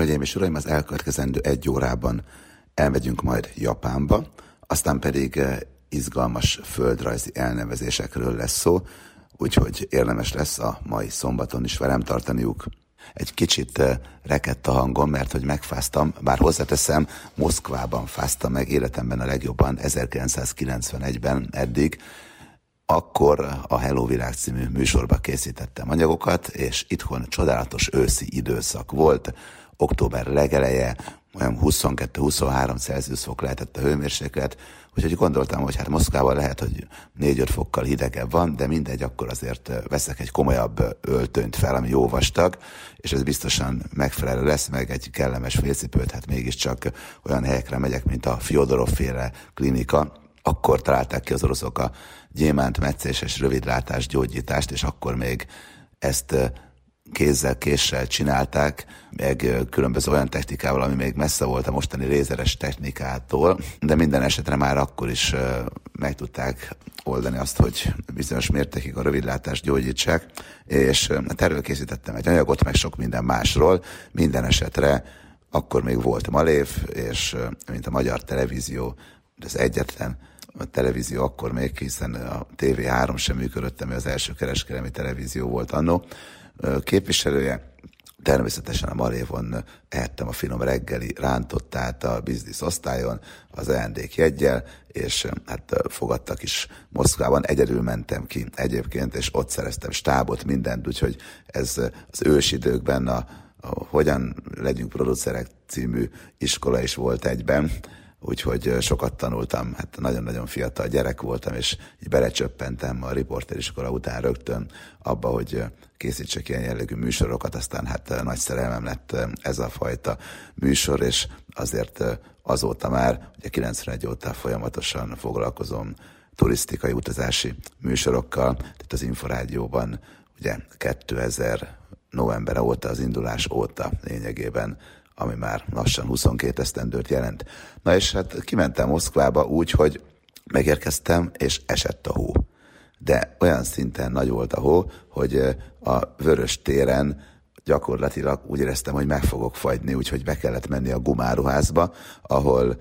Hölgyeim és Uraim, az elkövetkezendő egy órában elmegyünk majd Japánba, aztán pedig eh, izgalmas földrajzi elnevezésekről lesz szó, úgyhogy érdemes lesz a mai szombaton is velem tartaniuk. Egy kicsit eh, rekett a hangom, mert hogy megfáztam, bár hozzáteszem, Moszkvában fáztam meg életemben a legjobban 1991-ben eddig, akkor a Hello Világ című műsorba készítettem anyagokat, és itthon csodálatos őszi időszak volt, október legeleje, olyan 22-23 Celsius fok lehetett a hőmérséklet, úgyhogy gondoltam, hogy hát Moszkvában lehet, hogy 4-5 fokkal hidegebb van, de mindegy, akkor azért veszek egy komolyabb öltönyt fel, ami jó vastag, és ez biztosan megfelelő lesz, meg egy kellemes félcipőt, hát mégiscsak olyan helyekre megyek, mint a Fyodorov féle klinika, akkor találták ki az oroszok a gyémánt meccéses rövidlátás gyógyítást, és akkor még ezt kézzel, késsel csinálták, meg különböző olyan technikával, ami még messze volt a mostani lézeres technikától, de minden esetre már akkor is meg tudták oldani azt, hogy bizonyos mértékig a rövidlátást gyógyítsák, és hát erről készítettem egy anyagot, meg sok minden másról, minden esetre akkor még volt Malév, és mint a magyar televízió, az egyetlen a televízió akkor még, hiszen a TV3 sem működött, ami az első kereskedelmi televízió volt annó, képviselője. Természetesen a Malévon ehettem a finom reggeli rántottát a biznisz osztályon, az ajándék jegyel, és hát fogadtak is Moszkvában. Egyedül mentem ki egyébként, és ott szereztem stábot, mindent, úgyhogy ez az ősidőkben a, a Hogyan legyünk producerek című iskola is volt egyben, úgyhogy sokat tanultam, hát nagyon-nagyon fiatal gyerek voltam, és így belecsöppentem a riporteriskola után rögtön abba, hogy készítsek ilyen jellegű műsorokat, aztán hát nagy szerelmem lett ez a fajta műsor, és azért azóta már, ugye 91 óta folyamatosan foglalkozom turisztikai utazási műsorokkal, tehát az Inforádióban ugye 2000 november óta, az indulás óta lényegében ami már lassan 22 esztendőt jelent. Na és hát kimentem Moszkvába úgy, hogy megérkeztem, és esett a hó. De olyan szinten nagy volt a hó, hogy a Vörös téren gyakorlatilag úgy éreztem, hogy meg fogok fagyni, úgyhogy be kellett menni a gumáruházba, ahol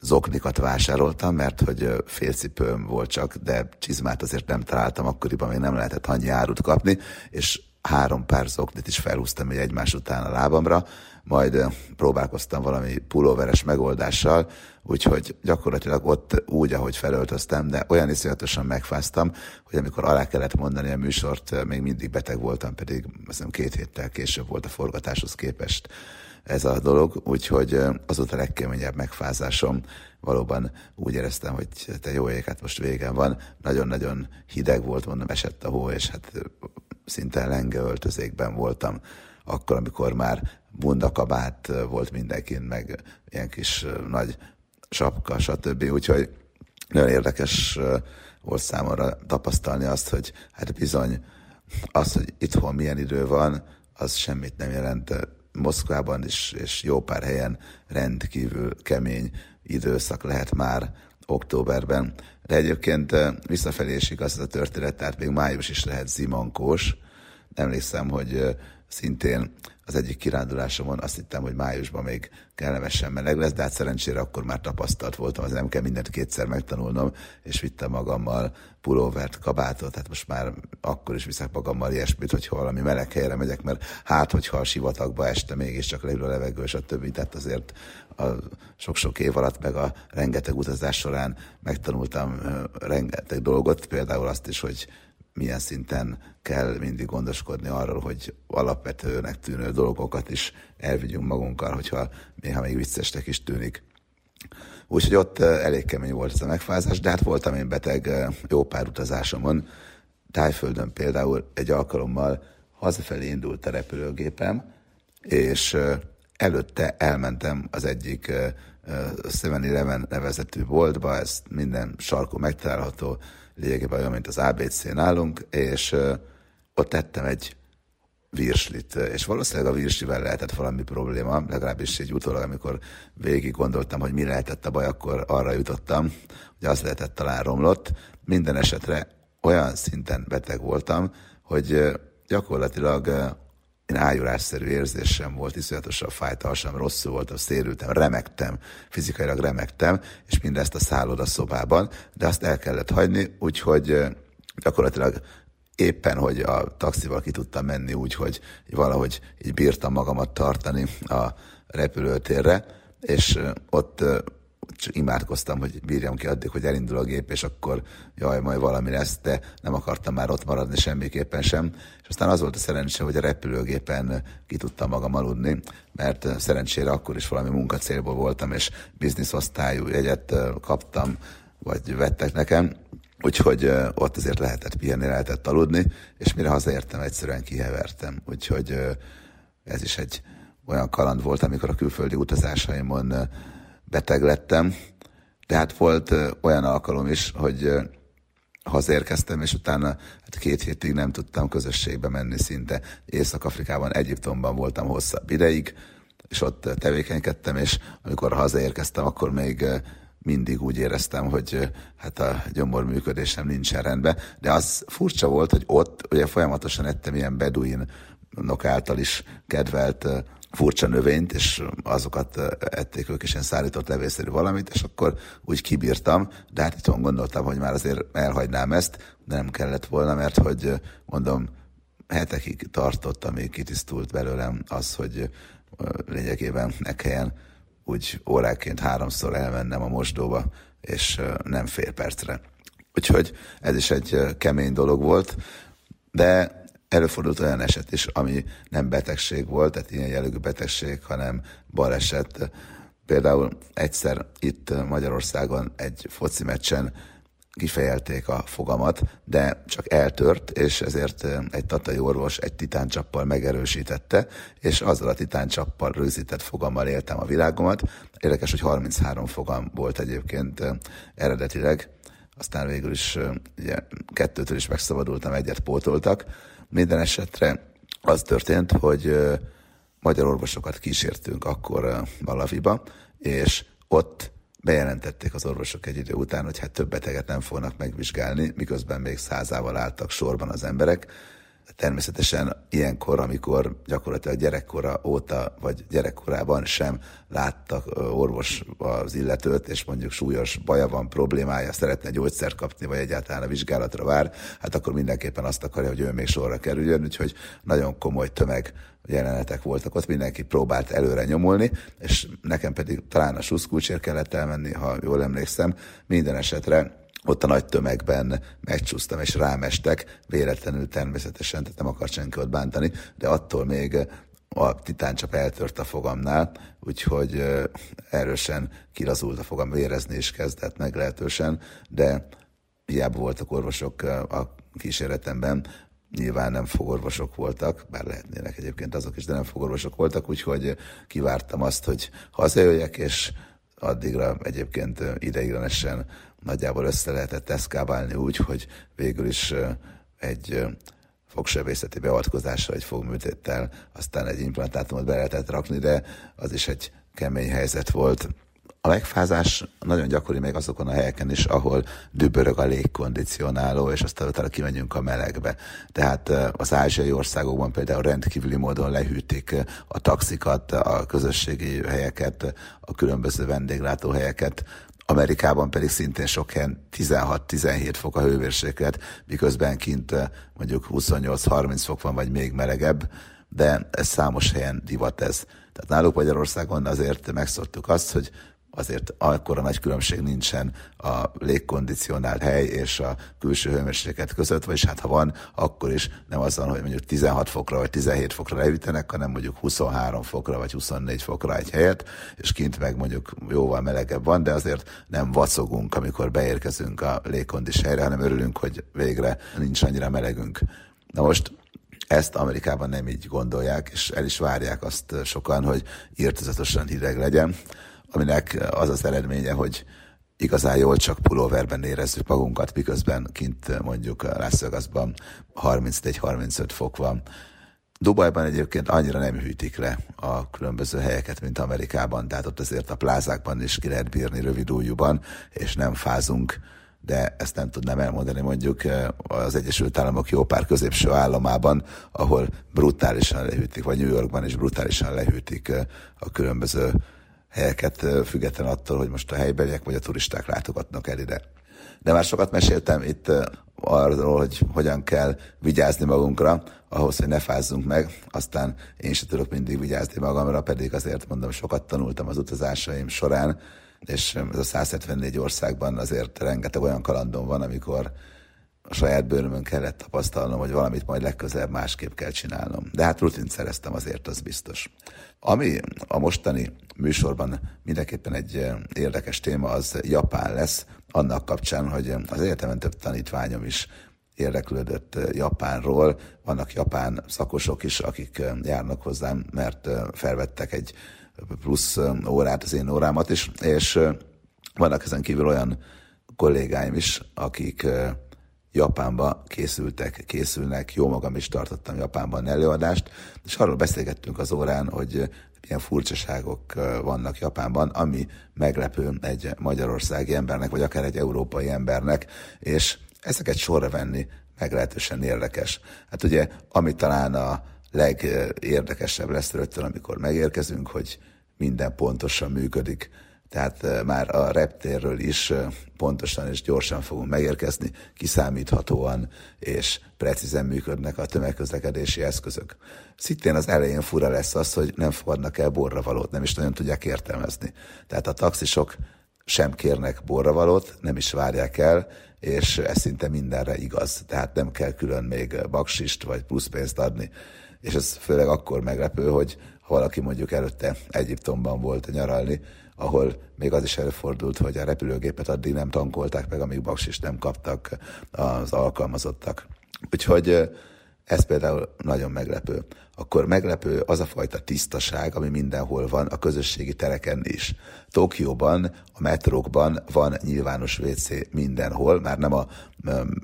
zoknikat vásároltam, mert hogy félcipőm volt csak, de csizmát azért nem találtam, akkoriban még nem lehetett annyi árut kapni, és három pár zoknit is felhúztam egy egymás után a lábamra, majd próbálkoztam valami pulóveres megoldással, úgyhogy gyakorlatilag ott úgy, ahogy felöltöztem, de olyan iszonyatosan megfáztam, hogy amikor alá kellett mondani a műsort, még mindig beteg voltam, pedig hiszem két héttel később volt a forgatáshoz képest ez a dolog, úgyhogy az volt a legkeményebb megfázásom. Valóban úgy éreztem, hogy te jó ég, hát most végem van. Nagyon-nagyon hideg volt, mondom, esett a hó, és hát szinte lenge öltözékben voltam akkor, amikor már bundakabát volt mindenkin, meg ilyen kis nagy sapka, stb. Úgyhogy nagyon érdekes volt számomra tapasztalni azt, hogy hát bizony az, hogy itthon milyen idő van, az semmit nem jelent. Moszkvában is, és jó pár helyen rendkívül kemény időszak lehet már októberben. De egyébként visszafelé is igaz ez a történet, tehát még május is lehet zimankós. Emlékszem, hogy szintén az egyik kirándulásomon azt hittem, hogy májusban még kellemesen meleg lesz, de hát szerencsére akkor már tapasztalt voltam, az nem kell mindent kétszer megtanulnom, és vittem magammal pulóvert, kabátot, hát most már akkor is viszek magammal ilyesmit, hogyha valami meleg helyre megyek, mert hát, hogyha a sivatagba este mégiscsak leül a levegő, és a többi, tehát azért a sok-sok év alatt, meg a rengeteg utazás során megtanultam rengeteg dolgot, például azt is, hogy milyen szinten kell mindig gondoskodni arról, hogy alapvetőnek tűnő dolgokat is elvigyünk magunkkal, hogyha néha még viccesnek is tűnik. Úgyhogy ott eh, elég kemény volt ez a megfázás, de hát voltam én beteg eh, jó pár utazásomon. Tájföldön például egy alkalommal hazafelé indult a repülőgépem, és eh, előtte elmentem az egyik 7-Eleven nevezetű boltba, ez minden sarkon megtalálható, lényegében olyan, mint az ABC nálunk, és ott tettem egy virslit, és valószínűleg a virslivel lehetett valami probléma, legalábbis egy utólag, amikor végig gondoltam, hogy mi lehetett a baj, akkor arra jutottam, hogy az lehetett talán romlott. Minden esetre olyan szinten beteg voltam, hogy gyakorlatilag én ájulásszerű érzésem volt, iszonyatosan fájt a hasam, rosszul voltam, szérültem, remektem, fizikailag remektem, és mindezt a szálloda szobában, de azt el kellett hagyni, úgyhogy gyakorlatilag éppen, hogy a taxival ki tudtam menni úgy, hogy valahogy így bírtam magamat tartani a repülőtérre, és ott imádkoztam, hogy bírjam ki addig, hogy elindul a gép, és akkor jaj, majd valami lesz, de nem akartam már ott maradni semmiképpen sem. És aztán az volt a szerencsé, hogy a repülőgépen ki tudtam magam aludni, mert szerencsére akkor is valami munkacélból voltam, és bizniszosztályú jegyet kaptam, vagy vettek nekem, Úgyhogy ott azért lehetett pihenni, lehetett aludni, és mire hazaértem, egyszerűen kihevertem. Úgyhogy ez is egy olyan kaland volt, amikor a külföldi utazásaimon beteg lettem. De hát volt olyan alkalom is, hogy hazérkeztem, és utána hát két hétig nem tudtam közösségbe menni szinte. Észak-Afrikában, Egyiptomban voltam hosszabb ideig, és ott tevékenykedtem, és amikor hazaérkeztem, akkor még mindig úgy éreztem, hogy hát a gyomor működésem nincsen rendben, de az furcsa volt, hogy ott ugye folyamatosan ettem ilyen beduinok által is kedvelt furcsa növényt, és azokat ették ők is ilyen szállított levélszerű valamit, és akkor úgy kibírtam, de hát itt gondoltam, hogy már azért elhagynám ezt, de nem kellett volna, mert hogy mondom, hetekig tartott, amíg kitisztult belőlem az, hogy lényegében ne kelljen úgy óráként háromszor elmennem a mosdóba, és nem fél percre. Úgyhogy ez is egy kemény dolog volt, de előfordult olyan eset is, ami nem betegség volt, tehát ilyen jellegű betegség, hanem baleset. Például egyszer itt Magyarországon egy foci meccsen kifejelték a fogamat, de csak eltört, és ezért egy tatai orvos egy titáncsappal megerősítette, és azzal a titáncsappal rögzített fogammal éltem a világomat. Érdekes, hogy 33 fogam volt egyébként eredetileg, aztán végül is ugye, kettőtől is megszabadultam, egyet pótoltak. Minden esetre az történt, hogy magyar orvosokat kísértünk akkor Malaviba, és ott bejelentették az orvosok egy idő után, hogy hát több beteget nem fognak megvizsgálni, miközben még százával álltak sorban az emberek. Természetesen ilyenkor, amikor gyakorlatilag gyerekkora óta, vagy gyerekkorában sem láttak orvos az illetőt, és mondjuk súlyos baja van, problémája, szeretne gyógyszert kapni, vagy egyáltalán a vizsgálatra vár, hát akkor mindenképpen azt akarja, hogy ő még sorra kerüljön, úgyhogy nagyon komoly tömeg jelenetek voltak, ott mindenki próbált előre nyomulni, és nekem pedig talán a suszkulcsért kellett elmenni, ha jól emlékszem, minden esetre ott a nagy tömegben megcsúsztam, és rámestek, véletlenül természetesen, tehát nem akart senki ott bántani, de attól még a titáncsap eltört a fogamnál, úgyhogy erősen kilazult a fogam, vérezni is kezdett meglehetősen, de hiába voltak orvosok a kísérletemben, nyilván nem fogorvosok voltak, bár lehetnének egyébként azok is, de nem fogorvosok voltak, úgyhogy kivártam azt, hogy hazajöjjek, és addigra egyébként ideiglenesen nagyjából össze lehetett eszkábálni úgy, hogy végül is egy fogsebészeti beavatkozással, egy fogműtéttel, aztán egy implantátumot be lehetett rakni, de az is egy kemény helyzet volt. A megfázás nagyon gyakori még azokon a helyeken is, ahol dübörög a légkondicionáló, és aztán utána kimegyünk a melegbe. Tehát az ázsiai országokban például rendkívüli módon lehűtik a taxikat, a közösségi helyeket, a különböző vendéglátóhelyeket, Amerikában pedig szintén sok helyen 16-17 fok a hőmérséklet, miközben kint mondjuk 28-30 fok van, vagy még melegebb, de ez számos helyen divat ez. Tehát náluk Magyarországon azért megszoktuk azt, hogy azért akkora nagy különbség nincsen a légkondicionált hely és a külső hőmérséklet között, vagyis hát ha van, akkor is nem az van, hogy mondjuk 16 fokra vagy 17 fokra leütenek, hanem mondjuk 23 fokra vagy 24 fokra egy helyet, és kint meg mondjuk jóval melegebb van, de azért nem vacogunk, amikor beérkezünk a légkondis helyre, hanem örülünk, hogy végre nincs annyira melegünk. Na most ezt Amerikában nem így gondolják, és el is várják azt sokan, hogy írtozatosan hideg legyen aminek az az eredménye, hogy igazán jól csak pulóverben érezzük magunkat, miközben kint mondjuk Las Vegasban 31-35 fok van. Dubajban egyébként annyira nem hűtik le a különböző helyeket, mint Amerikában, tehát ott azért a plázákban is ki lehet bírni rövid ujjúban, és nem fázunk, de ezt nem tudnám elmondani mondjuk az Egyesült Államok jó pár középső államában, ahol brutálisan lehűtik, vagy New Yorkban is brutálisan lehűtik a különböző helyeket, független attól, hogy most a helybeliek vagy a turisták látogatnak el ide. De már sokat meséltem itt arról, hogy hogyan kell vigyázni magunkra, ahhoz, hogy ne fázzunk meg. Aztán én sem tudok mindig vigyázni magamra, pedig azért mondom, sokat tanultam az utazásaim során, és ez a 174 országban azért rengeteg olyan kalandom van, amikor a saját bőrömön kellett tapasztalnom, hogy valamit majd legközelebb másképp kell csinálnom. De hát rutint szereztem azért, az biztos. Ami a mostani műsorban mindenképpen egy érdekes téma, az Japán lesz, annak kapcsán, hogy az egyetemen több tanítványom is érdeklődött Japánról. Vannak japán szakosok is, akik járnak hozzám, mert felvettek egy plusz órát az én órámat is, és vannak ezen kívül olyan kollégáim is, akik Japánba készültek, készülnek, jó magam is tartottam Japánban előadást, és arról beszélgettünk az órán, hogy ilyen furcsaságok vannak Japánban, ami meglepő egy magyarországi embernek, vagy akár egy európai embernek, és ezeket sorra venni meglehetősen érdekes. Hát ugye, ami talán a legérdekesebb lesz rögtön, amikor megérkezünk, hogy minden pontosan működik. Tehát már a reptérről is pontosan és gyorsan fogunk megérkezni, kiszámíthatóan és precízen működnek a tömegközlekedési eszközök. Szintén az elején fura lesz az, hogy nem fogadnak el borravalót, nem is nagyon tudják értelmezni. Tehát a taxisok sem kérnek borravalót, nem is várják el, és ez szinte mindenre igaz. Tehát nem kell külön még baksist vagy pluszpénzt adni. És ez főleg akkor meglepő, hogy ha valaki mondjuk előtte Egyiptomban volt nyaralni, ahol még az is előfordult, hogy a repülőgépet addig nem tankolták meg, amíg baksist nem kaptak az alkalmazottak. Úgyhogy ez például nagyon meglepő. Akkor meglepő az a fajta tisztaság, ami mindenhol van, a közösségi tereken is. Tokióban, a metrókban van nyilvános WC mindenhol, már nem a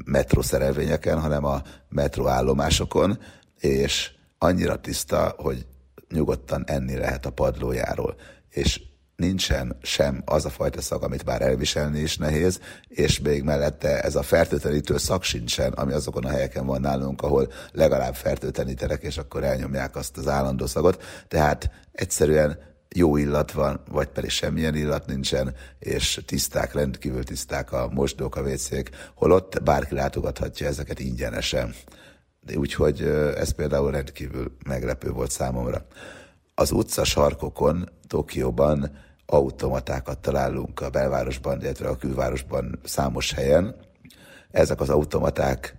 metrószerelvényeken, hanem a metróállomásokon, és annyira tiszta, hogy nyugodtan enni lehet a padlójáról. És nincsen sem az a fajta szag, amit már elviselni is nehéz, és még mellette ez a fertőtlenítő szag sincsen, ami azokon a helyeken van nálunk, ahol legalább fertőtlenítenek, és akkor elnyomják azt az állandó szagot. Tehát egyszerűen jó illat van, vagy pedig semmilyen illat nincsen, és tiszták, rendkívül tiszták a mosdók, a vécék, holott bárki látogathatja ezeket ingyenesen. De úgyhogy ez például rendkívül meglepő volt számomra. Az utca sarkokon, Tokióban automatákat találunk a belvárosban, illetve a külvárosban számos helyen. Ezek az automaták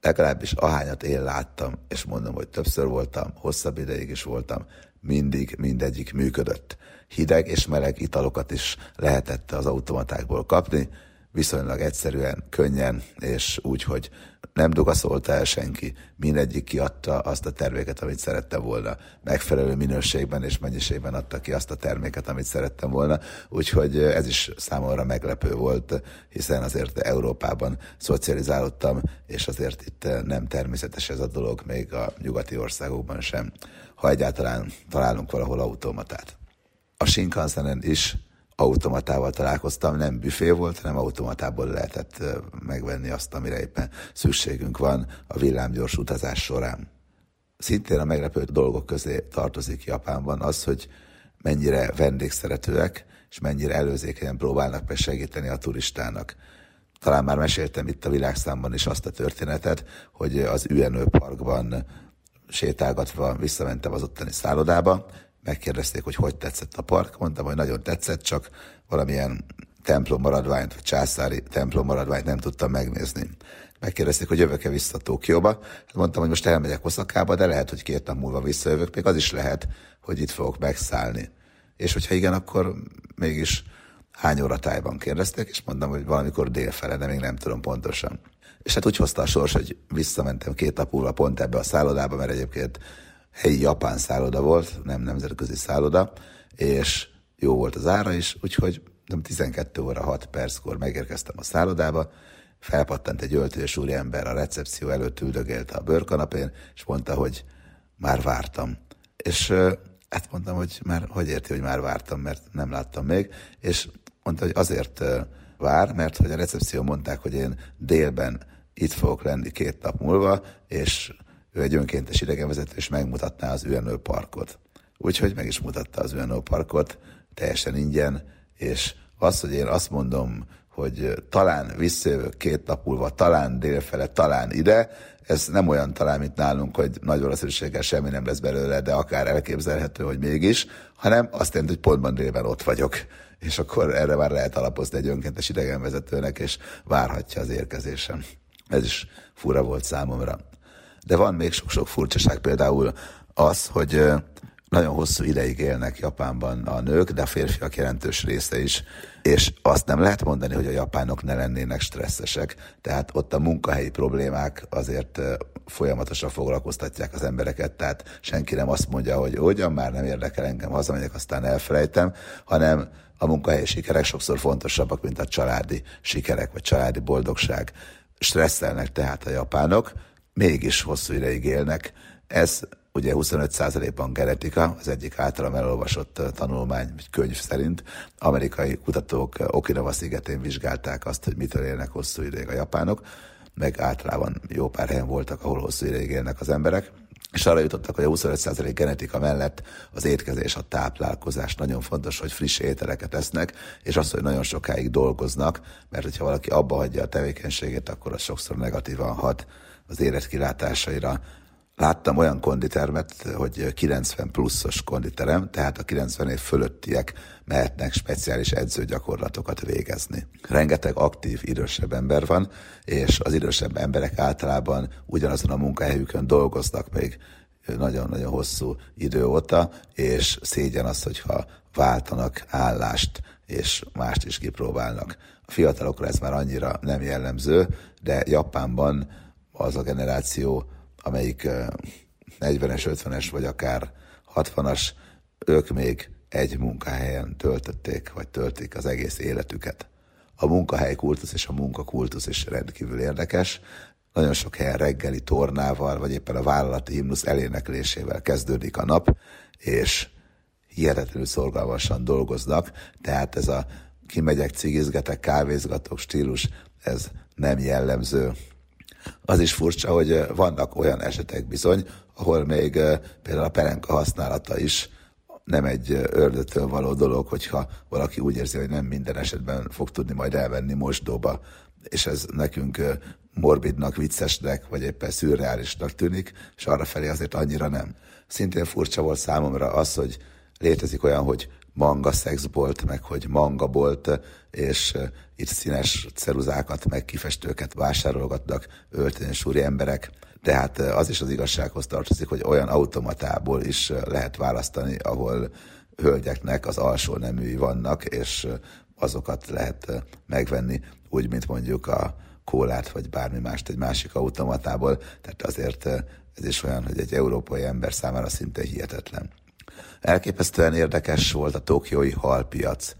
legalábbis ahányat én láttam, és mondom, hogy többször voltam, hosszabb ideig is voltam, mindig mindegyik működött. Hideg és meleg italokat is lehetett az automatákból kapni, viszonylag egyszerűen, könnyen, és úgy, hogy nem dugaszolta el senki, mindegyik kiadta azt a terméket, amit szerette volna. Megfelelő minőségben és mennyiségben adta ki azt a terméket, amit szerettem volna, úgyhogy ez is számomra meglepő volt, hiszen azért Európában szocializálódtam, és azért itt nem természetes ez a dolog, még a nyugati országokban sem, ha egyáltalán találunk valahol automatát. A Shinkansenen is automatával találkoztam, nem büfé volt, hanem automatából lehetett megvenni azt, amire éppen szükségünk van a villámgyors utazás során. Szintén a meglepő dolgok közé tartozik Japánban az, hogy mennyire vendégszeretőek, és mennyire előzékenyen próbálnak meg a turistának. Talán már meséltem itt a világszámban is azt a történetet, hogy az Üenő Parkban sétálgatva visszamentem az ottani szállodába, megkérdezték, hogy hogy tetszett a park, mondtam, hogy nagyon tetszett, csak valamilyen templom maradványt, vagy császári templom maradványt nem tudtam megnézni. Megkérdezték, hogy jövök-e vissza Tokióba. Hát mondtam, hogy most elmegyek Oszakába, de lehet, hogy két nap múlva visszajövök, még az is lehet, hogy itt fogok megszállni. És hogyha igen, akkor mégis hány óra tájban kérdezték, és mondtam, hogy valamikor délfele, de még nem tudom pontosan. És hát úgy hozta a sors, hogy visszamentem két nap múlva pont ebbe a szállodába, mert egyébként helyi japán szálloda volt, nem nemzetközi szálloda, és jó volt az ára is, úgyhogy nem 12 óra 6 perckor megérkeztem a szállodába, felpattant egy öltős ember a recepció előtt üldögélte a bőrkanapén, és mondta, hogy már vártam. És hát mondtam, hogy már hogy érti, hogy már vártam, mert nem láttam még, és mondta, hogy azért vár, mert hogy a recepció mondták, hogy én délben itt fogok lenni két nap múlva, és ő egy önkéntes idegenvezető, és megmutatná az UNO parkot. Úgyhogy meg is mutatta az UNO parkot teljesen ingyen, és az, hogy én azt mondom, hogy talán visszajövök két nap múlva, talán délfele, talán ide, ez nem olyan talán, mint nálunk, hogy nagy valószínűséggel semmi nem lesz belőle, de akár elképzelhető, hogy mégis, hanem azt jelenti, hogy pontban délben ott vagyok. És akkor erre már lehet alapozni egy önkéntes idegenvezetőnek, és várhatja az érkezésem. Ez is fura volt számomra. De van még sok-sok furcsaság, például az, hogy nagyon hosszú ideig élnek Japánban a nők, de a férfiak jelentős része is. És azt nem lehet mondani, hogy a japánok ne lennének stresszesek. Tehát ott a munkahelyi problémák azért folyamatosan foglalkoztatják az embereket, tehát senki nem azt mondja, hogy ugyan már nem érdekel engem, hazamegyek, aztán elfelejtem, hanem a munkahelyi sikerek sokszor fontosabbak, mint a családi sikerek, vagy családi boldogság. Stresszelnek tehát a japánok, mégis hosszú ideig élnek. Ez ugye 25%-ban genetika, az egyik általam elolvasott tanulmány, vagy könyv szerint. Amerikai kutatók Okinawa szigetén vizsgálták azt, hogy mitől élnek hosszú ideig a japánok, meg általában jó pár helyen voltak, ahol hosszú ideig élnek az emberek, és arra jutottak, hogy a 25% genetika mellett az étkezés, a táplálkozás nagyon fontos, hogy friss ételeket esznek, és az, hogy nagyon sokáig dolgoznak, mert hogyha valaki abba hagyja a tevékenységét, akkor az sokszor negatívan hat az életkilátásaira, Láttam olyan konditermet, hogy 90 pluszos konditerem, tehát a 90 év fölöttiek mehetnek speciális edzőgyakorlatokat végezni. Rengeteg aktív, idősebb ember van, és az idősebb emberek általában ugyanazon a munkahelyükön dolgoznak még nagyon-nagyon hosszú idő óta, és szégyen az, hogyha váltanak állást, és mást is kipróbálnak. A fiatalokra ez már annyira nem jellemző, de Japánban az a generáció, amelyik 40-es, 50-es vagy akár 60-as, ők még egy munkahelyen töltötték, vagy töltik az egész életüket. A munkahely kultusz és a munkakultusz is rendkívül érdekes. Nagyon sok helyen reggeli tornával, vagy éppen a vállalati himnusz eléneklésével kezdődik a nap, és hihetetlenül szorgalmasan dolgoznak, tehát ez a kimegyek, cigizgetek, kávézgatok stílus, ez nem jellemző az is furcsa, hogy vannak olyan esetek bizony, ahol még például a perenka használata is nem egy ördötől való dolog, hogyha valaki úgy érzi, hogy nem minden esetben fog tudni majd elvenni mosdóba, és ez nekünk morbidnak, viccesnek, vagy éppen szürreálisnak tűnik, és arra felé azért annyira nem. Szintén furcsa volt számomra az, hogy létezik olyan, hogy manga szexbolt, meg hogy manga bolt, és itt színes ceruzákat, meg kifestőket vásárolgatnak öltönyös úri emberek. Tehát az is az igazsághoz tartozik, hogy olyan automatából is lehet választani, ahol hölgyeknek az alsó neműi vannak, és azokat lehet megvenni, úgy, mint mondjuk a kólát, vagy bármi mást egy másik automatából. Tehát azért ez is olyan, hogy egy európai ember számára szinte hihetetlen. Elképesztően érdekes volt a tokiói halpiac.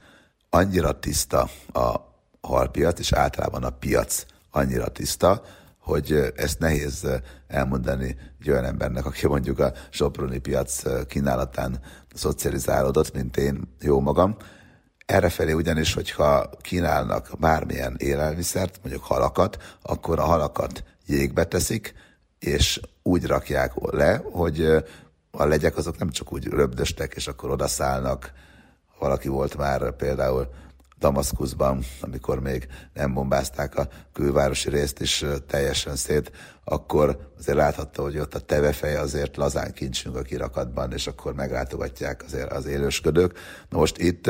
Annyira tiszta a halpiac, és általában a piac annyira tiszta, hogy ezt nehéz elmondani egy olyan embernek, aki mondjuk a Soproni piac kínálatán szocializálódott, mint én, jó magam. Errefelé ugyanis, hogyha kínálnak bármilyen élelmiszert, mondjuk halakat, akkor a halakat jégbe teszik, és úgy rakják le, hogy a legyek azok nem csak úgy röbdöstek, és akkor odaszállnak. Valaki volt már például Damaszkuszban, amikor még nem bombázták a külvárosi részt is teljesen szét, akkor azért láthatta, hogy ott a tevefej azért lazán kincsünk a kirakatban, és akkor meglátogatják azért az élősködők. Na most itt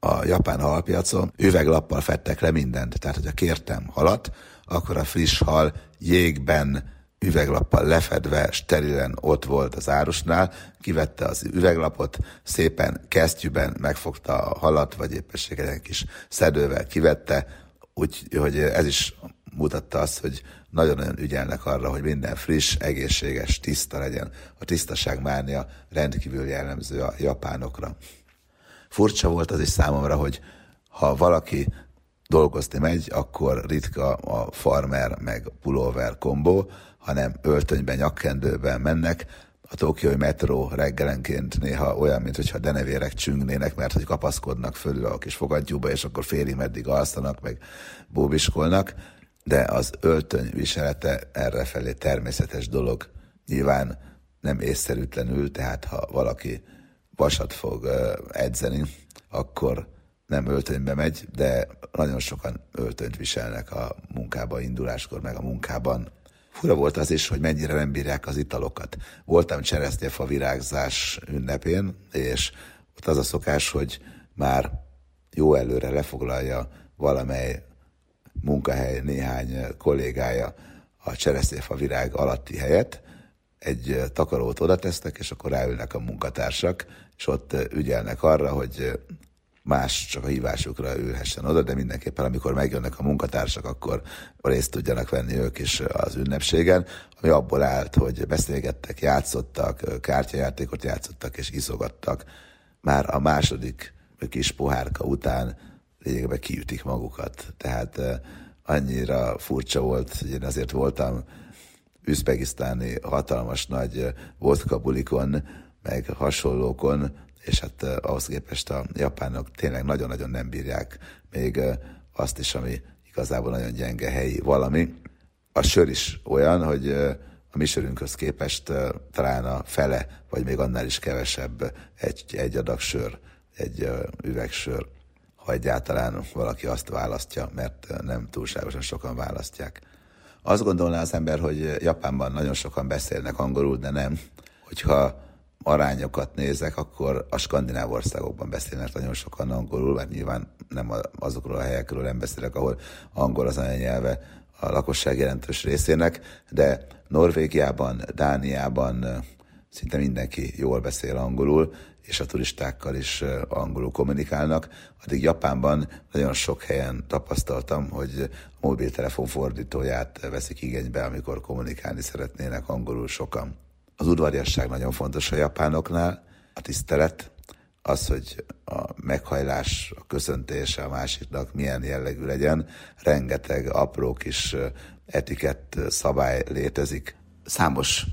a japán halpiacon üveglappal fettek le mindent. Tehát, hogyha kértem halat, akkor a friss hal jégben üveglappal lefedve, sterilen ott volt az árusnál, kivette az üveglapot, szépen kesztyűben megfogta a halat, vagy éppességgel egy kis szedővel kivette, úgyhogy ez is mutatta azt, hogy nagyon-nagyon ügyelnek arra, hogy minden friss, egészséges, tiszta legyen. A tisztaság mánia rendkívül jellemző a japánokra. Furcsa volt az is számomra, hogy ha valaki dolgozni megy, akkor ritka a farmer meg pulóver kombó, hanem öltönyben, nyakkendőben mennek, a tokiói metró reggelenként néha olyan, mintha denevérek csüngnének, mert hogy kapaszkodnak fölül a kis fogadjúba, és akkor félig meddig alszanak, meg bóbiskolnak, de az öltöny viselete errefelé természetes dolog. Nyilván nem észszerűtlenül, tehát ha valaki vasat fog edzeni, akkor nem öltönybe megy, de nagyon sokan öltönyt viselnek a munkába induláskor, meg a munkában. Fura volt az is, hogy mennyire nem bírják az italokat. Voltam cseresznyefa virágzás ünnepén, és ott az a szokás, hogy már jó előre lefoglalja valamely munkahely néhány kollégája a cseresznyefa virág alatti helyet, egy takarót oda tesznek, és akkor ráülnek a munkatársak, és ott ügyelnek arra, hogy más csak a hívásukra ülhessen oda, de mindenképpen amikor megjönnek a munkatársak, akkor részt tudjanak venni ők is az ünnepségen, ami abból állt, hogy beszélgettek, játszottak, kártyajátékot játszottak és iszogattak. Már a második kis pohárka után lényegében kiütik magukat. Tehát annyira furcsa volt, hogy én azért voltam üzbegisztáni hatalmas nagy vodka bulikon, meg hasonlókon, és hát ahhoz képest a japánok tényleg nagyon-nagyon nem bírják még azt is, ami igazából nagyon gyenge helyi valami. A sör is olyan, hogy a mi sörünkhöz képest talán a fele, vagy még annál is kevesebb egy, egy adag sör, egy üvegsör, ha egyáltalán valaki azt választja, mert nem túlságosan sokan választják. Azt gondolná az ember, hogy Japánban nagyon sokan beszélnek angolul, de nem. Hogyha arányokat nézek, akkor a skandináv országokban beszélnek nagyon sokan angolul, mert nyilván nem azokról a helyekről nem beszélek, ahol angol az anyanyelve a lakosság jelentős részének, de Norvégiában, Dániában szinte mindenki jól beszél angolul, és a turistákkal is angolul kommunikálnak. Addig Japánban nagyon sok helyen tapasztaltam, hogy a mobiltelefon fordítóját veszik igénybe, amikor kommunikálni szeretnének angolul sokan. Az udvariasság nagyon fontos a japánoknál, a tisztelet, az, hogy a meghajlás, a köszöntése a másiknak milyen jellegű legyen, rengeteg apró kis etikett szabály létezik. Számos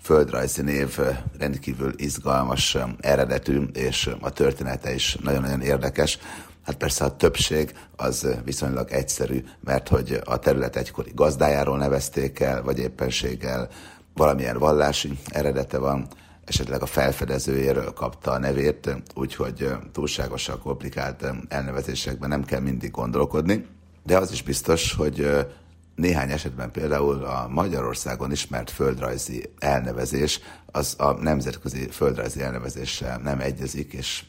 földrajzi név rendkívül izgalmas eredetű, és a története is nagyon-nagyon érdekes. Hát persze a többség az viszonylag egyszerű, mert hogy a terület egykori gazdájáról nevezték el, vagy éppenséggel valamilyen vallási eredete van, esetleg a felfedezőjéről kapta a nevét, úgyhogy túlságosan komplikált elnevezésekben nem kell mindig gondolkodni. De az is biztos, hogy néhány esetben például a Magyarországon ismert földrajzi elnevezés az a nemzetközi földrajzi elnevezéssel nem egyezik, és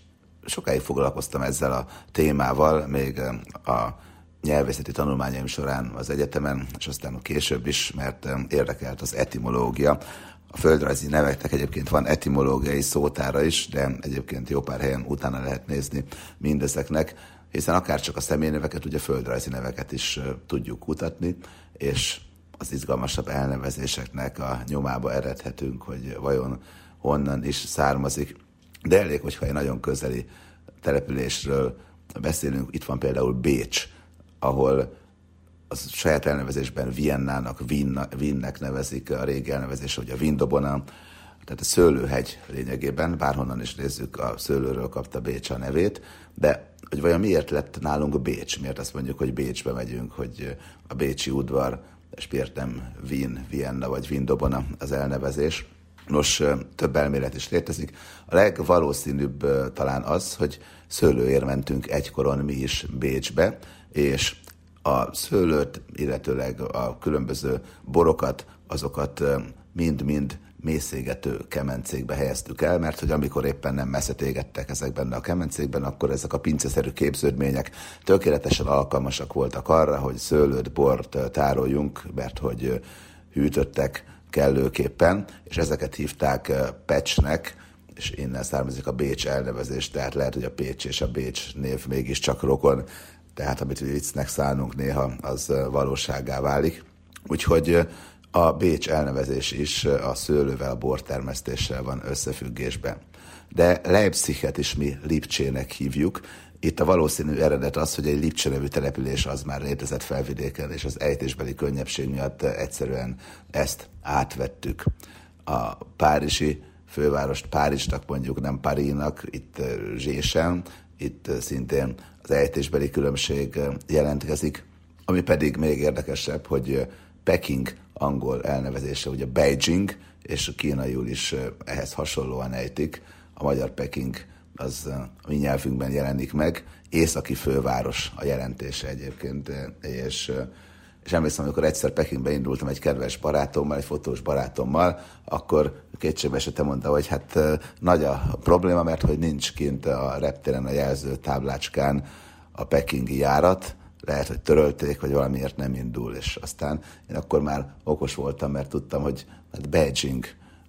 sokáig foglalkoztam ezzel a témával, még a nyelvészeti tanulmányaim során az egyetemen, és aztán később is, mert érdekelt az etimológia. A földrajzi neveknek egyébként van etimológiai szótára is, de egyébként jó pár helyen utána lehet nézni mindezeknek, hiszen akár csak a személyneveket, ugye földrajzi neveket is tudjuk kutatni, és az izgalmasabb elnevezéseknek a nyomába eredhetünk, hogy vajon honnan is származik. De elég, hogyha egy nagyon közeli településről beszélünk, itt van például Bécs, ahol az saját elnevezésben Viennának, Wiennek nevezik, a régi elnevezés, hogy a Vindobona, tehát a szőlőhegy lényegében, bárhonnan is nézzük, a szőlőről kapta Bécs a nevét, de hogy vajon miért lett nálunk Bécs, miért azt mondjuk, hogy Bécsbe megyünk, hogy a Bécsi udvar, és miért nem Wien, Vienna vagy Vindobona az elnevezés. Nos, több elmélet is létezik. A legvalószínűbb talán az, hogy szőlőért mentünk egykoron mi is Bécsbe, és a szőlőt, illetőleg a különböző borokat, azokat mind-mind mészégető kemencékbe helyeztük el, mert hogy amikor éppen nem messzet égettek ezekben a kemencékben, akkor ezek a pinceszerű képződmények tökéletesen alkalmasak voltak arra, hogy szőlőt, bort tároljunk, mert hogy hűtöttek kellőképpen, és ezeket hívták pecsnek, és innen származik a Bécs elnevezés, tehát lehet, hogy a Pécs és a Bécs név mégiscsak rokon, tehát amit viccnek szánunk néha, az valóságá válik. Úgyhogy a Bécs elnevezés is a szőlővel, a bortermesztéssel van összefüggésben. De Leipziget is mi Lipcsének hívjuk. Itt a valószínű eredet az, hogy egy Lipcse nevű település az már létezett felvidéken, és az ejtésbeli könnyebbség miatt egyszerűen ezt átvettük. a párizsi fővárost Párizsnak mondjuk, nem Parínak, itt Zsésen, itt szintén az ejtésbeli különbség jelentkezik, ami pedig még érdekesebb, hogy Peking angol elnevezése, ugye Beijing, és a kínaiul is ehhez hasonlóan ejtik. A magyar Peking az a mi nyelvünkben jelenik meg. Északi főváros a jelentése egyébként, és és emlékszem, amikor egyszer Pekingbe indultam egy kedves barátommal, egy fotós barátommal, akkor kétségbe esetem mondta, hogy hát nagy a probléma, mert hogy nincs kint a reptéren a jelző táblácskán a pekingi járat, lehet, hogy törölték, vagy valamiért nem indul, és aztán én akkor már okos voltam, mert tudtam, hogy hát Beijing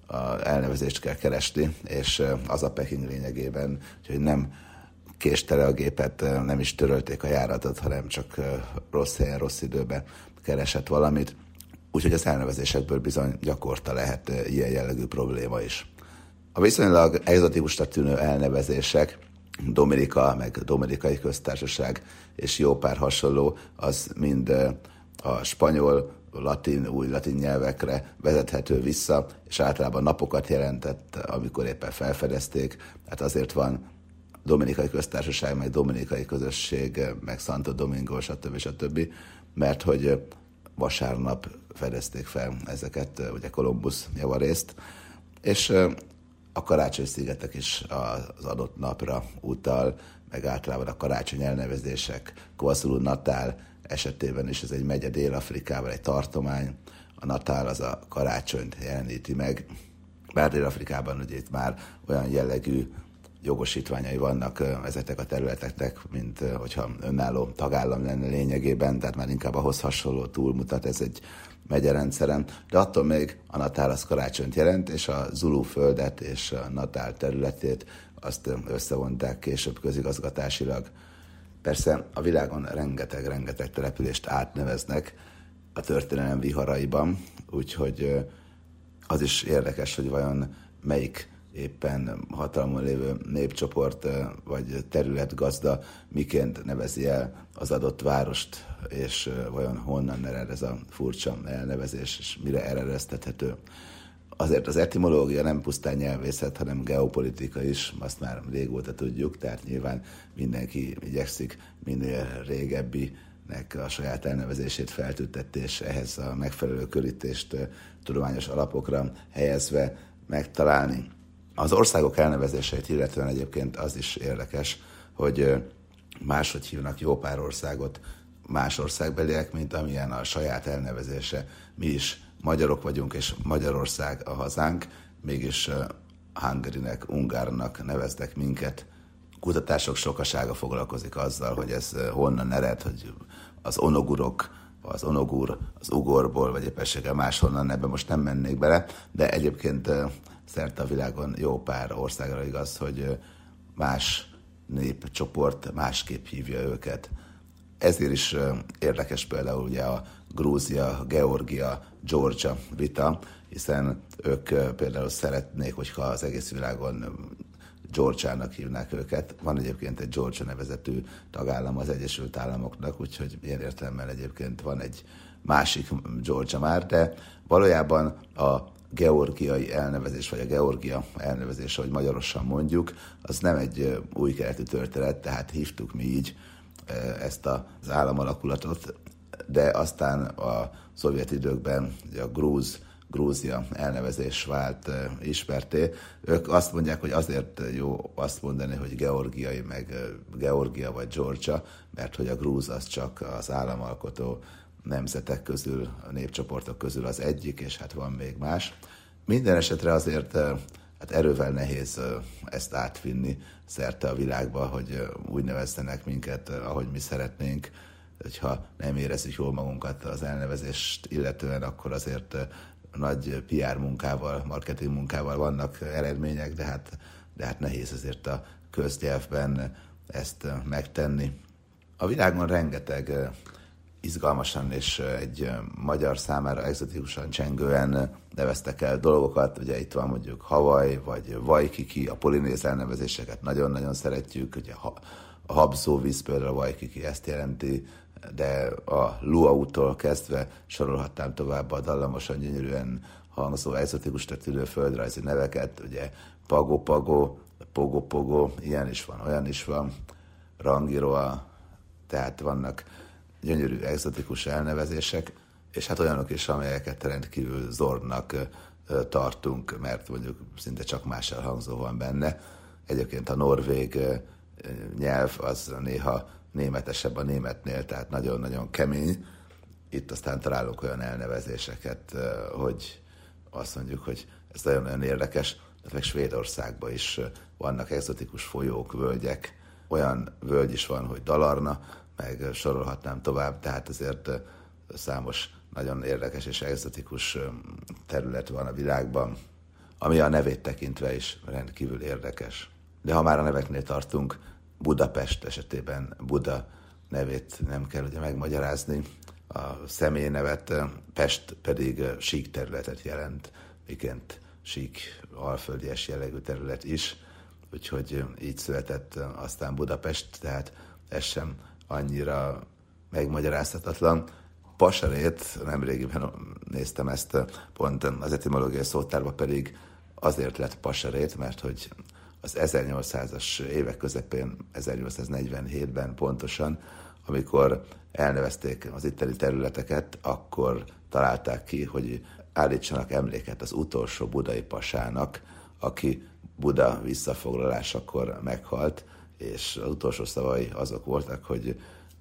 a elnevezést kell keresni, és az a Peking lényegében, hogy nem késtele a gépet, nem is törölték a járatot, hanem csak rossz helyen, rossz időben keresett valamit. Úgyhogy az elnevezésekből bizony gyakorta lehet ilyen jellegű probléma is. A viszonylag egzotikusnak tűnő elnevezések, Dominika, meg Dominikai Köztársaság és jó pár hasonló, az mind a spanyol, latin, új latin nyelvekre vezethető vissza, és általában napokat jelentett, amikor éppen felfedezték. Hát azért van Dominikai Köztársaság, meg Dominikai Közösség, meg Santo Domingo, stb. stb. Mert hogy vasárnap fedezték fel ezeket, ugye Kolumbusz javarészt, és a karácsony szigetek is az adott napra utal, meg általában a karácsony elnevezések, Kovaszulú Natál esetében is ez egy megye Dél-Afrikával, egy tartomány, a Natál az a karácsonyt jeleníti meg, bár Dél-Afrikában ugye itt már olyan jellegű jogosítványai vannak ezeknek a területeknek, mint hogyha önálló tagállam lenne lényegében, tehát már inkább ahhoz hasonló túlmutat ez egy megyerendszeren, de attól még a Natál az karácsonyt jelent, és a Zulu földet és a Natál területét azt összevonták később közigazgatásilag. Persze a világon rengeteg-rengeteg települést átneveznek a történelem viharaiban, úgyhogy az is érdekes, hogy vajon melyik éppen hatalmon lévő népcsoport vagy területgazda miként nevezi el az adott várost, és vajon honnan ered ez a furcsa elnevezés, és mire eredeztethető. Azért az etimológia nem pusztán nyelvészet, hanem geopolitika is, azt már régóta tudjuk, tehát nyilván mindenki igyekszik minél régebbi a saját elnevezését feltüntetni, és ehhez a megfelelő körítést tudományos alapokra helyezve megtalálni. Az országok elnevezéseit illetően egyébként az is érdekes, hogy máshogy hívnak jó pár országot más országbeliek, mint amilyen a saját elnevezése. Mi is magyarok vagyunk, és Magyarország a hazánk, mégis Hungarinek, Ungárnak neveztek minket. Kutatások sokasága foglalkozik azzal, hogy ez honnan ered, hogy az onogurok, az onogur, az ugorból, vagy éppenséggel máshonnan, ebbe most nem mennék bele, de egyébként szerte a világon jó pár országra igaz, hogy más népcsoport másképp hívja őket. Ezért is érdekes például ugye a Grúzia, Georgia, Georgia vita, hiszen ők például szeretnék, hogyha az egész világon Georgia-nak hívnák őket. Van egyébként egy Georgia nevezetű tagállam az Egyesült Államoknak, úgyhogy ilyen értelemben egyébként van egy másik Georgia már, de valójában a georgiai elnevezés, vagy a Georgia elnevezés, ahogy magyarosan mondjuk, az nem egy új keletű történet, tehát hívtuk mi így ezt az államalakulatot, de aztán a szovjet időkben a grúz, Grúzia elnevezés vált ismerté. Ők azt mondják, hogy azért jó azt mondani, hogy georgiai, meg Georgia vagy Georgia, mert hogy a grúz az csak az államalkotó nemzetek közül, a népcsoportok közül az egyik, és hát van még más. Minden esetre azért hát erővel nehéz ezt átvinni szerte a világba, hogy úgy nevezzenek minket, ahogy mi szeretnénk. Hogyha nem érezzük jól magunkat az elnevezést illetően, akkor azért nagy PR munkával, marketing munkával vannak eredmények, de hát, de hát nehéz azért a köznyelvben ezt megtenni. A világon rengeteg izgalmasan és egy magyar számára egzotikusan csengően neveztek el dolgokat. Ugye itt van mondjuk Hawaii, vagy Waikiki, a polinéz elnevezéseket nagyon-nagyon szeretjük. Ugye a habzó víz például a Waikiki ezt jelenti, de a luau-tól kezdve sorolhatnám tovább a dallamosan gyönyörűen hangzó, exotikus tetülő földrajzi neveket, ugye Pago-Pago, Pogo-Pogo, ilyen is van, olyan is van, Rangiroa, tehát vannak gyönyörű exotikus elnevezések, és hát olyanok is, amelyeket rendkívül zordnak tartunk, mert mondjuk szinte csak más elhangzó van benne. Egyébként a norvég nyelv az néha németesebb a németnél, tehát nagyon-nagyon kemény. Itt aztán találunk olyan elnevezéseket, hogy azt mondjuk, hogy ez nagyon-nagyon érdekes, de meg Svédországban is vannak exotikus folyók, völgyek, olyan völgy is van, hogy Dalarna, meg sorolhatnám tovább, tehát azért számos nagyon érdekes és exotikus terület van a világban, ami a nevét tekintve is rendkívül érdekes. De ha már a neveknél tartunk, Budapest esetében Buda nevét nem kell ugye megmagyarázni, a személy nevet, Pest pedig sík területet jelent, miként sík alföldies jellegű terület is, úgyhogy így született aztán Budapest, tehát ez sem annyira megmagyarázhatatlan. Pasarét, nemrégiben néztem ezt, pont az etimológiai szótárban pedig azért lett pasarét, mert hogy az 1800-as évek közepén, 1847-ben pontosan, amikor elnevezték az itteni területeket, akkor találták ki, hogy állítsanak emléket az utolsó budai pasának, aki Buda visszafoglalásakor meghalt, és az utolsó szavai azok voltak, hogy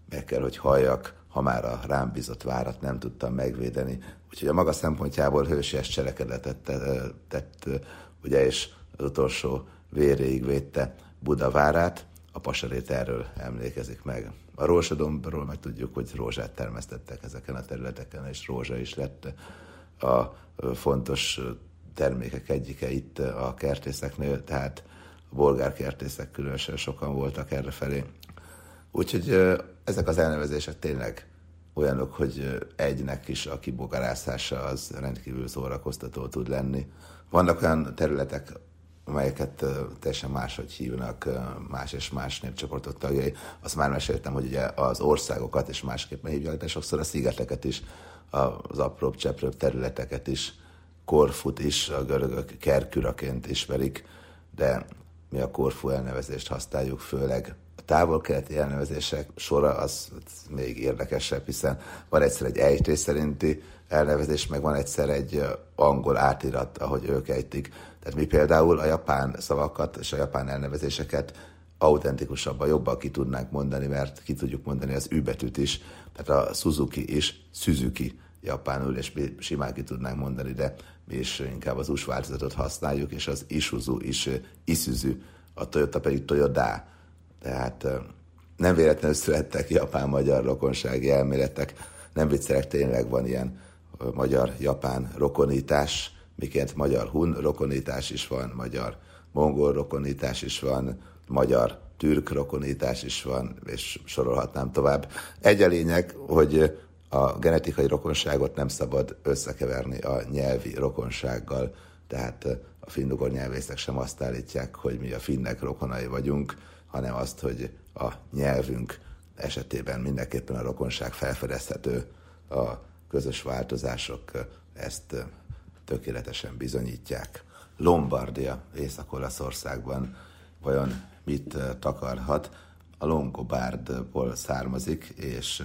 meg kell, hogy halljak, ha már a rám bizott várat nem tudtam megvédeni. Úgyhogy a maga szempontjából hősies cselekedetet tett, ugye, és az utolsó véréig védte Buda várát, a pasarét erről emlékezik meg. A rózsadombról meg tudjuk, hogy rózsát termesztettek ezeken a területeken, és rózsa is lett a fontos termékek egyike itt a kertészeknél, tehát a bolgár kertészek különösen sokan voltak erre felé. Úgyhogy ezek az elnevezések tényleg olyanok, hogy egynek is a kibogarászása az rendkívül szórakoztató tud lenni. Vannak olyan területek, amelyeket teljesen máshogy hívnak, más és más népcsoportok tagjai. Azt már meséltem, hogy ugye az országokat és másképpen hívják, de sokszor a szigeteket is, az apróbb, cseprőbb területeket is, Korfut is a görögök kerküraként ismerik, de mi a Korfu elnevezést használjuk főleg távol-keleti elnevezések sora az, az még érdekesebb, hiszen van egyszer egy ejtés szerinti elnevezés, meg van egyszer egy angol átirat, ahogy ők ejtik. Tehát mi például a japán szavakat és a japán elnevezéseket autentikusabban, jobban ki tudnánk mondani, mert ki tudjuk mondani az ű is, tehát a Suzuki is Suzuki japánul, és mi simán ki tudnánk mondani, de is inkább az US változatot használjuk, és az Isuzu is Isuzu, a Toyota pedig Toyota. Tehát nem véletlenül születtek japán-magyar rokonsági elméletek, nem viccelek, tényleg van ilyen magyar-japán rokonítás, miként magyar-hun rokonítás is van, magyar-mongol rokonítás is van, magyar-türk rokonítás is van, és sorolhatnám tovább. Egy a lényeg, hogy a genetikai rokonságot nem szabad összekeverni a nyelvi rokonsággal, tehát a finnugor nyelvészek sem azt állítják, hogy mi a finnek rokonai vagyunk, hanem azt, hogy a nyelvünk esetében mindenképpen a rokonság felfedezhető, a közös változások ezt tökéletesen bizonyítják. Lombardia Észak-Olaszországban vajon mit takarhat? A Longobárdból származik, és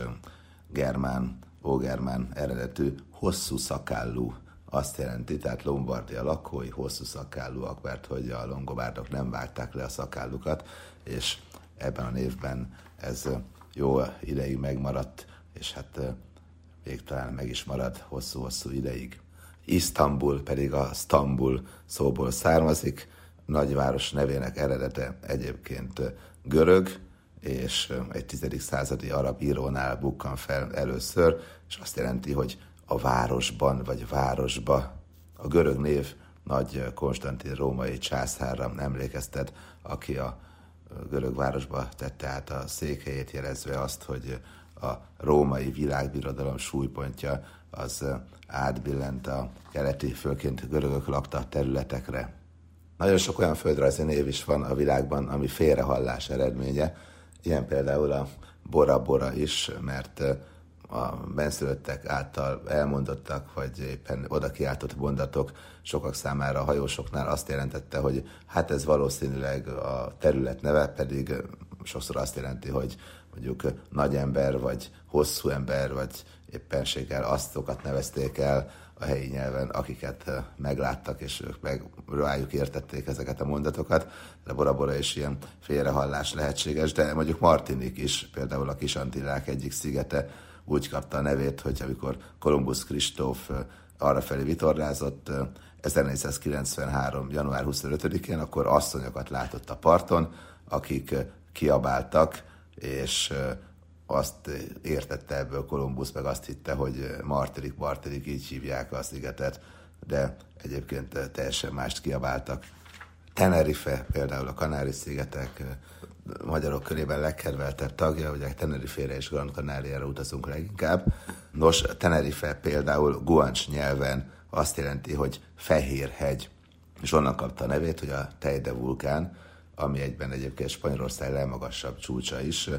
germán, ógermán eredetű hosszú szakállú azt jelenti, tehát Lombardia lakói hosszú szakállúak, mert hogy a longobárdok nem vágták le a szakállukat, és ebben a névben ez jó ideig megmaradt, és hát még talán meg is marad hosszú-hosszú ideig. Isztambul pedig a Stambul szóból származik, nagyváros nevének eredete egyébként görög, és egy 10. századi arab írónál bukkan fel először, és azt jelenti, hogy a városban vagy városba. A görög név nagy Konstantin római császárra emlékeztet, aki a görög városba tette át a székhelyét, jelezve azt, hogy a római világbirodalom súlypontja az átbillent a keleti, főként görögök lakta területekre. Nagyon sok olyan földrajzi név is van a világban, ami félrehallás eredménye, ilyen például a Bora Bora is, mert a benszülöttek által elmondottak, vagy éppen oda kiáltott mondatok sokak számára a hajósoknál azt jelentette, hogy hát ez valószínűleg a terület neve, pedig sokszor azt jelenti, hogy mondjuk nagy ember, vagy hosszú ember, vagy éppenséggel aztokat nevezték el a helyi nyelven, akiket megláttak, és ők meg rájuk értették ezeket a mondatokat, de Bora-Bora is ilyen félrehallás lehetséges, de mondjuk Martinik is, például a Kisantillák egyik szigete úgy kapta a nevét, hogy amikor Kolumbusz Kristóf arrafelé vitorlázott 1493. január 25-én, akkor asszonyokat látott a parton, akik kiabáltak, és azt értette ebből Kolumbusz, meg azt hitte, hogy Martirik, Martirik, így hívják a szigetet, de egyébként teljesen mást kiabáltak. Tenerife, például a Kanári-szigetek magyarok körében legkedveltebb tagja, ugye Tenerife-re és Gran Canaria-ra utazunk leginkább. Nos, Tenerife például guancs nyelven azt jelenti, hogy fehér hegy, és onnan kapta a nevét, hogy a Teide vulkán, ami egyben egyébként Spanyolország legmagasabb csúcsa is,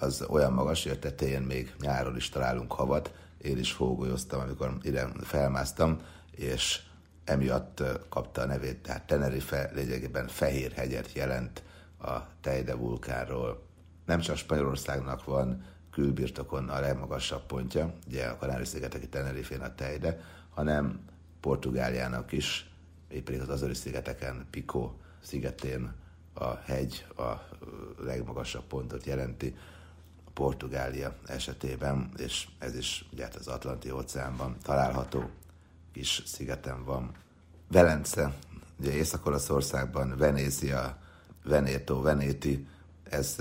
az olyan magas, hogy a tetején még nyáron is találunk havat. Én is fógolyoztam, amikor ide felmásztam, és emiatt kapta a nevét, tehát Tenerife lényegében fehér hegyet jelent a Teide vulkánról. Nem csak Spanyolországnak van külbirtokon a legmagasabb pontja, ugye a Kanári-szigeteki Tenerifén a Teide, hanem Portugáliának is, épp az Azori-szigeteken, Pico szigetén a hegy a legmagasabb pontot jelenti, Portugália esetében, és ez is ugye hát az Atlanti óceánban található, kis szigeten van. Velence, ugye Észak-Olaszországban Venézia, Veneto, Veneti, ez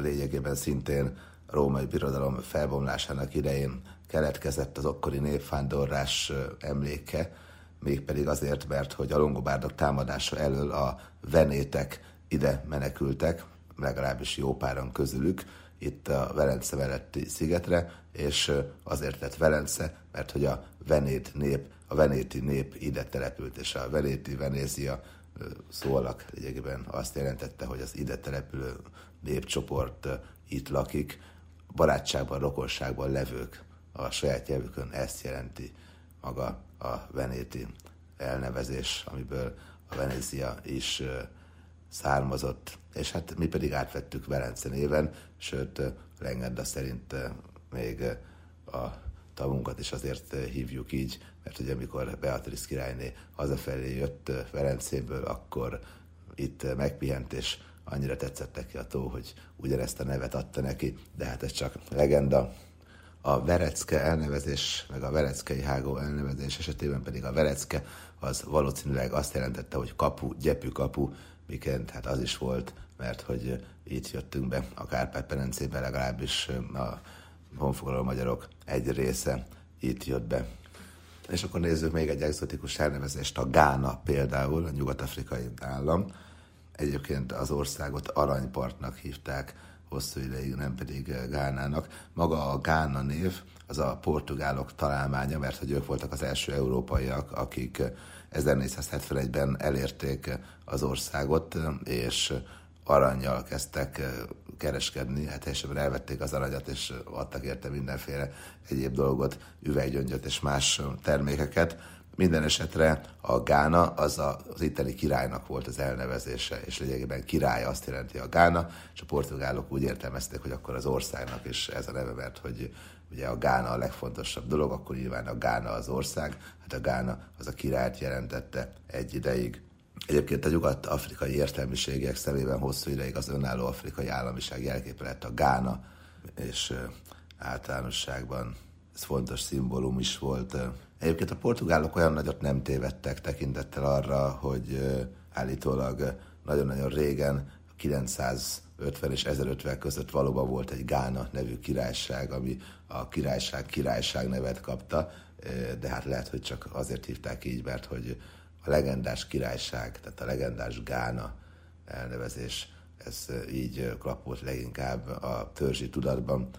lényegében szintén a római birodalom felbomlásának idején keletkezett az akkori népvándorlás emléke, mégpedig azért, mert hogy a longobárdok támadása elől a venétek ide menekültek, legalábbis jó páran közülük, itt a Velence melletti szigetre, és azért lett Velence, mert hogy a venét nép, a venéti nép ide települt, és a venéti Venézia szólak lényegében azt jelentette, hogy az ide települő népcsoport itt lakik, barátságban, rokonságban levők a saját nyelvükön ezt jelenti maga a venéti elnevezés, amiből a Venézia is származott, és hát mi pedig átvettük Velence néven, sőt, Lengenda szerint még a tavunkat is azért hívjuk így, mert ugye amikor Beatrice királyné hazafelé jött Velencéből, akkor itt megpihent, és annyira tetszett neki a tó, hogy ugyanezt a nevet adta neki, de hát ez csak legenda. A Verecke elnevezés, meg a Vereckei hágó elnevezés esetében pedig a Verecke az valószínűleg azt jelentette, hogy kapu, gyepű kapu, miként hát az is volt, mert hogy itt jöttünk be a Kárpát-Perencébe, legalábbis a honfoglaló magyarok egy része itt jött be. És akkor nézzük még egy egzotikus elnevezést, a Gána például, a nyugat-afrikai állam. Egyébként az országot aranypartnak hívták hosszú ideig, nem pedig Gánának. Maga a Gána név az a portugálok találmánya, mert hogy ők voltak az első európaiak, akik 1471-ben elérték az országot, és aranyjal kezdtek kereskedni, hát teljesen elvették az aranyat, és adtak érte mindenféle egyéb dolgot, üveggyöngyöt és más termékeket. Minden esetre a Gána az a, az itteni királynak volt az elnevezése, és lényegében király azt jelenti a Gána, és a portugálok úgy értelmezték, hogy akkor az országnak is ez a neve, mert hogy ugye a Gána a legfontosabb dolog, akkor nyilván a Gána az ország, hát a Gána az a királyt jelentette egy ideig. Egyébként a nyugat-afrikai értelmiségiek szemében hosszú ideig az önálló afrikai államiság jelképe lett a Gána, és általánosságban ez fontos szimbólum is volt. Egyébként a portugálok olyan nagyot nem tévedtek tekintettel arra, hogy állítólag nagyon-nagyon régen, 950 és 1050 között valóban volt egy Gána nevű királyság, ami a királyság királyság nevet kapta, de hát lehet, hogy csak azért hívták így, mert hogy a legendás királyság, tehát a legendás Gána elnevezés, ez így klapott leginkább a törzsi tudatban.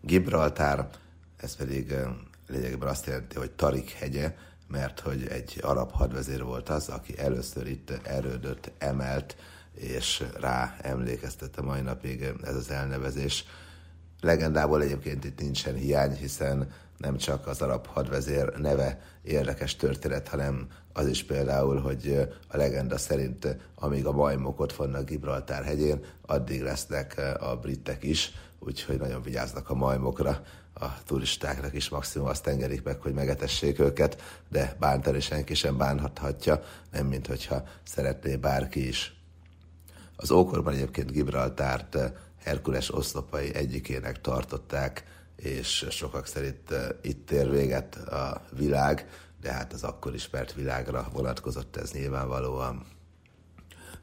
Gibraltár, ez pedig lényegében azt jelenti, hogy Tarik hegye, mert hogy egy arab hadvezér volt az, aki először itt erődöt emelt, és rá emlékeztet a mai napig ez az elnevezés. legendából egyébként itt nincsen hiány, hiszen nem csak az arab hadvezér neve érdekes történet, hanem az is például, hogy a legenda szerint amíg a majmok ott vannak Gibraltár hegyén, addig lesznek a britek is, úgyhogy nagyon vigyáznak a majmokra. A turistáknak is maximum azt engedik meg, hogy megetessék őket, de bántani senki sem bánhathatja, nem mint hogyha szeretné bárki is. Az ókorban egyébként Gibraltárt Herkules oszlopai egyikének tartották, és sokak szerint itt ér véget a világ, de hát az akkor ismert világra vonatkozott ez nyilvánvalóan.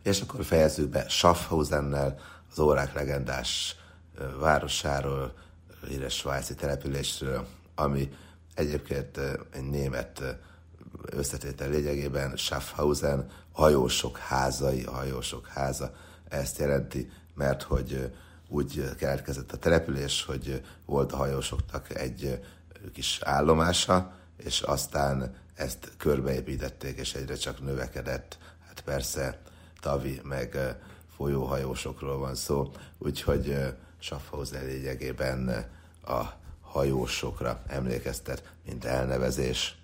És akkor fejezzük be Schaffhausennel, az órák legendás városáról, híres svájci településről, ami egyébként egy német összetétel lényegében Schaffhausen, hajósok házai, a hajósok háza, ezt jelenti, mert hogy úgy keletkezett a település, hogy volt a hajósoknak egy kis állomása, és aztán ezt körbeépítették, és egyre csak növekedett. Hát persze tavi meg folyóhajósokról van szó, úgyhogy Schaffhausen lényegében a hajósokra emlékeztet, mint elnevezés.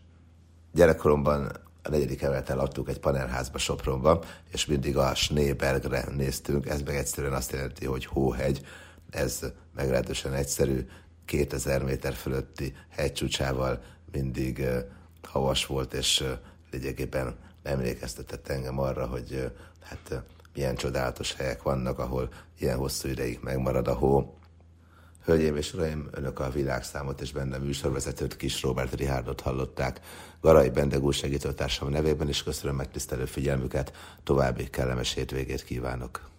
Gyerekkoromban a negyedik emeleten laktunk egy panelházba Sopronban, és mindig a Schneebergre néztünk, ez meg egyszerűen azt jelenti, hogy hóhegy, ez meglehetősen egyszerű, 2000 méter fölötti hegycsúcsával mindig havas volt, és lényegében emlékeztetett engem arra, hogy hát milyen csodálatos helyek vannak, ahol ilyen hosszú ideig megmarad a hó. Hölgyeim és uraim, önök a világszámot és benne műsorvezetőt Kis Robert Rihárdot hallották. Garai Bendegúr segítőtársam nevében is köszönöm megtisztelő figyelmüket, további kellemes hétvégét kívánok.